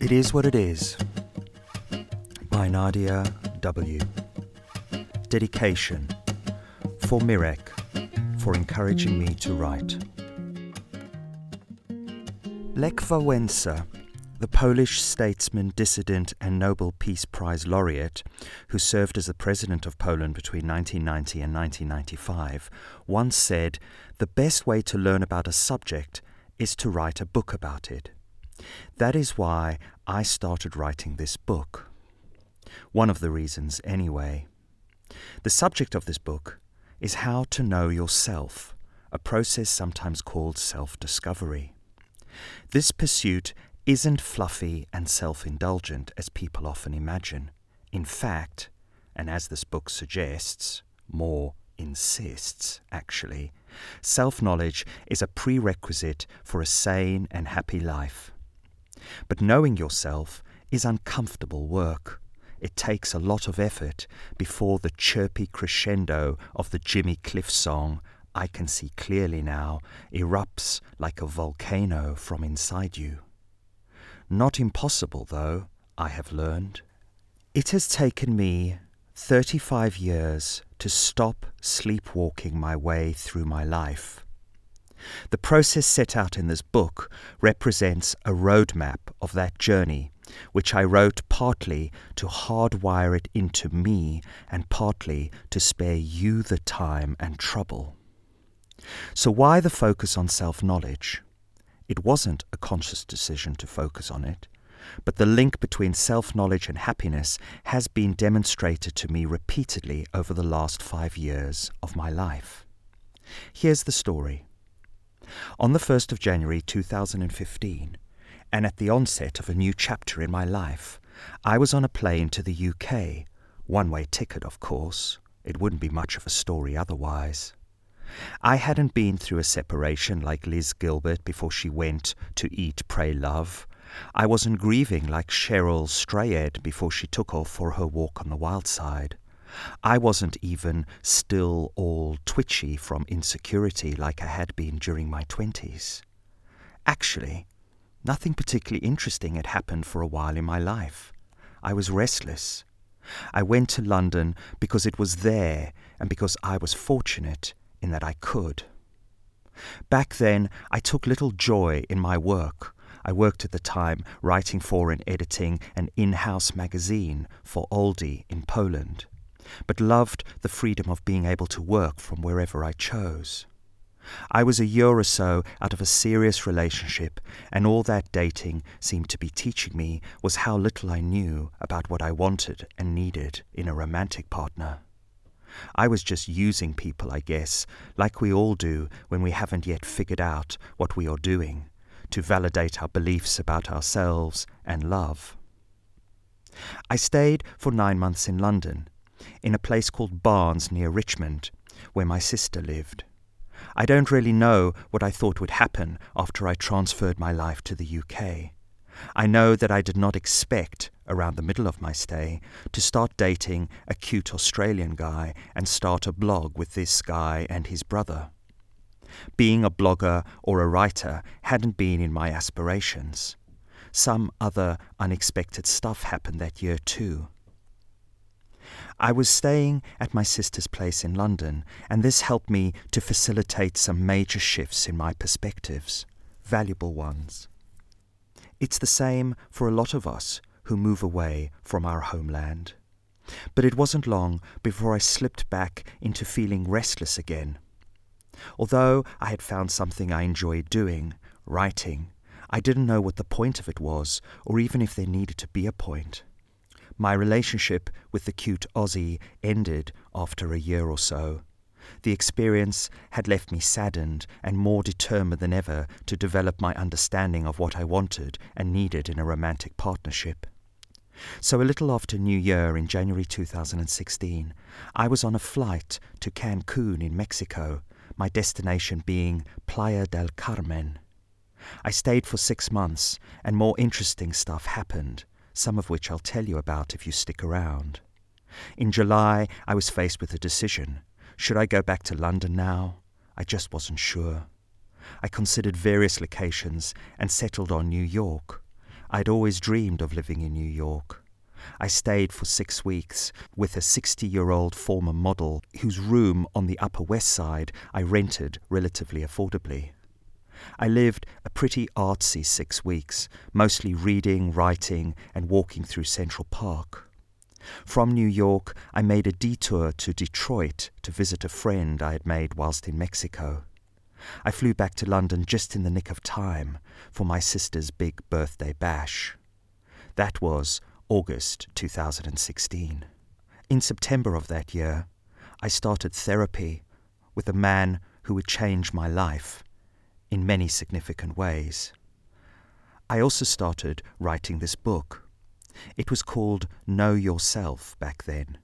It Is What It Is by Nadia W. Dedication for Mirek for encouraging me to write. Lech Wałęsa, the Polish statesman, dissident, and Nobel Peace Prize laureate, who served as the president of Poland between 1990 and 1995, once said, The best way to learn about a subject is to write a book about it. That is why I started writing this book. One of the reasons, anyway. The subject of this book is how to know yourself, a process sometimes called self discovery. This pursuit isn't fluffy and self indulgent as people often imagine. In fact, and as this book suggests, more insists, actually, self knowledge is a prerequisite for a sane and happy life. But knowing yourself is uncomfortable work. It takes a lot of effort before the chirpy crescendo of the Jimmy Cliff song, I Can See Clearly Now, erupts like a volcano from inside you. Not impossible, though, I have learned. It has taken me 35 years to stop sleepwalking my way through my life. The process set out in this book represents a roadmap of that journey, which I wrote partly to hardwire it into me and partly to spare you the time and trouble. So, why the focus on self knowledge? It wasn't a conscious decision to focus on it, but the link between self knowledge and happiness has been demonstrated to me repeatedly over the last five years of my life. Here's the story. On the 1st of January 2015, and at the onset of a new chapter in my life, I was on a plane to the UK, one way ticket, of course. It wouldn't be much of a story otherwise. I hadn't been through a separation like Liz Gilbert before she went to Eat, Pray, Love. I wasn't grieving like Cheryl Strayed before she took off for her walk on the wild side. I wasn't even still all twitchy from insecurity like I had been during my twenties. Actually, nothing particularly interesting had happened for a while in my life. I was restless. I went to London because it was there and because I was fortunate in that I could. Back then, I took little joy in my work. I worked at the time writing for and editing an in house magazine for Aldi in Poland but loved the freedom of being able to work from wherever I chose. I was a year or so out of a serious relationship, and all that dating seemed to be teaching me was how little I knew about what I wanted and needed in a romantic partner. I was just using people, I guess, like we all do when we haven't yet figured out what we are doing, to validate our beliefs about ourselves and love. I stayed for nine months in London, in a place called Barnes near Richmond, where my sister lived. I don't really know what I thought would happen after I transferred my life to the UK. I know that I did not expect, around the middle of my stay, to start dating a cute Australian guy and start a blog with this guy and his brother. Being a blogger or a writer hadn't been in my aspirations. Some other unexpected stuff happened that year too. I was staying at my sister's place in London, and this helped me to facilitate some major shifts in my perspectives, valuable ones. It's the same for a lot of us who move away from our homeland. But it wasn't long before I slipped back into feeling restless again. Although I had found something I enjoyed doing, writing, I didn't know what the point of it was, or even if there needed to be a point. My relationship with the cute Aussie ended after a year or so. The experience had left me saddened and more determined than ever to develop my understanding of what I wanted and needed in a romantic partnership. So, a little after New Year in January 2016, I was on a flight to Cancun in Mexico, my destination being Playa del Carmen. I stayed for six months, and more interesting stuff happened some of which I'll tell you about if you stick around. In July, I was faced with a decision. Should I go back to London now? I just wasn't sure. I considered various locations and settled on New York. I'd always dreamed of living in New York. I stayed for six weeks with a 60 year old former model whose room on the Upper West Side I rented relatively affordably. I lived a pretty artsy six weeks, mostly reading, writing, and walking through Central Park. From New York, I made a detour to Detroit to visit a friend I had made whilst in Mexico. I flew back to London just in the nick of time for my sister's big birthday bash. That was August 2016. In September of that year, I started therapy with a man who would change my life in many significant ways. I also started writing this book. It was called Know Yourself back then.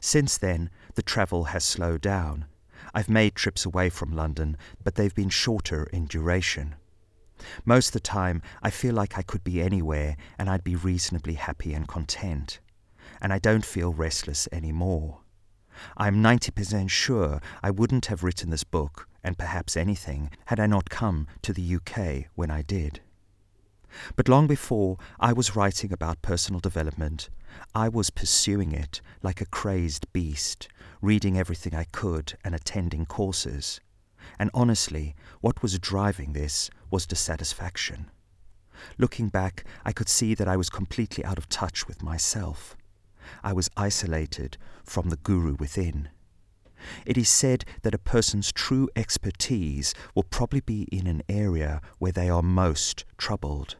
Since then, the travel has slowed down. I've made trips away from London, but they've been shorter in duration. Most of the time, I feel like I could be anywhere and I'd be reasonably happy and content. And I don't feel restless anymore. I'm 90% sure I wouldn't have written this book, and perhaps anything, had I not come to the UK when I did. But long before I was writing about personal development, I was pursuing it like a crazed beast, reading everything I could and attending courses. And honestly, what was driving this was dissatisfaction. Looking back, I could see that I was completely out of touch with myself. I was isolated from the guru within. It is said that a person's true expertise will probably be in an area where they are most troubled.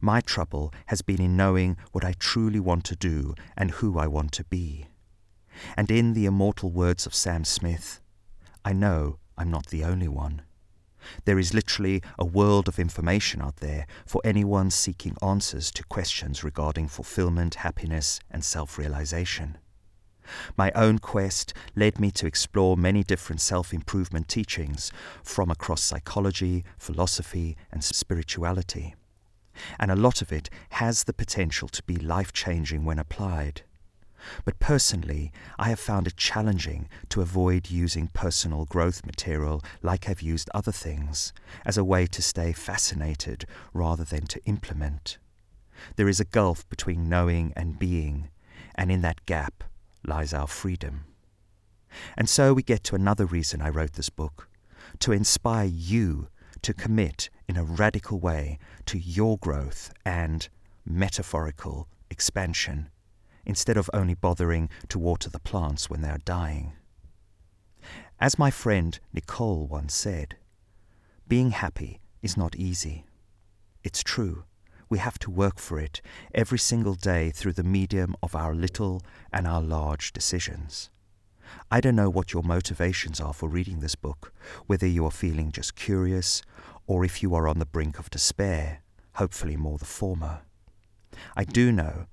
My trouble has been in knowing what I truly want to do and who I want to be. And in the immortal words of Sam Smith, I know I'm not the only one. There is literally a world of information out there for anyone seeking answers to questions regarding fulfillment, happiness, and self realization. My own quest led me to explore many different self improvement teachings from across psychology, philosophy, and spirituality. And a lot of it has the potential to be life changing when applied. But personally, I have found it challenging to avoid using personal growth material like I've used other things as a way to stay fascinated rather than to implement. There is a gulf between knowing and being, and in that gap lies our freedom. And so we get to another reason I wrote this book to inspire you to commit in a radical way to your growth and metaphorical expansion instead of only bothering to water the plants when they are dying. As my friend Nicole once said, being happy is not easy. It's true. We have to work for it every single day through the medium of our little and our large decisions. I don't know what your motivations are for reading this book, whether you are feeling just curious or if you are on the brink of despair, hopefully more the former. I do know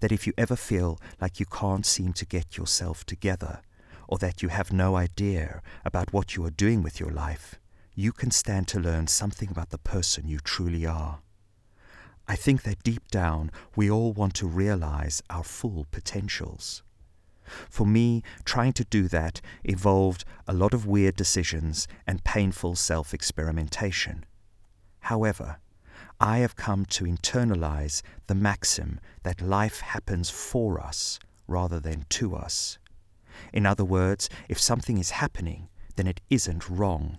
that if you ever feel like you can't seem to get yourself together, or that you have no idea about what you are doing with your life, you can stand to learn something about the person you truly are. I think that deep down we all want to realize our full potentials. For me, trying to do that involved a lot of weird decisions and painful self experimentation. However, I have come to internalize the maxim that life happens for us rather than to us. In other words, if something is happening, then it isn't wrong.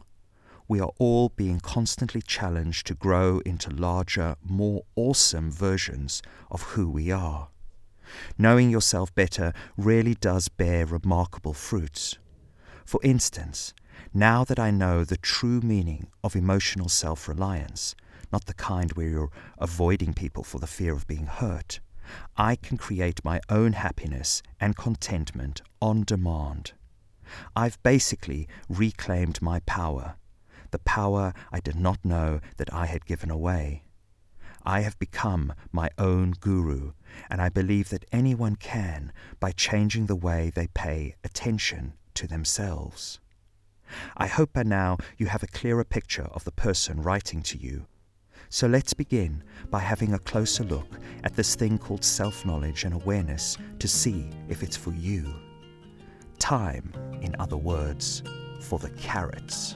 We are all being constantly challenged to grow into larger, more awesome versions of who we are. Knowing yourself better really does bear remarkable fruits. For instance, now that I know the true meaning of emotional self reliance, not the kind where you're avoiding people for the fear of being hurt. I can create my own happiness and contentment on demand. I've basically reclaimed my power, the power I did not know that I had given away. I have become my own guru, and I believe that anyone can by changing the way they pay attention to themselves. I hope by now you have a clearer picture of the person writing to you so let's begin by having a closer look at this thing called self knowledge and awareness to see if it's for you. Time, in other words, for the carrots.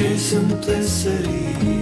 alone. Sheer simplicity.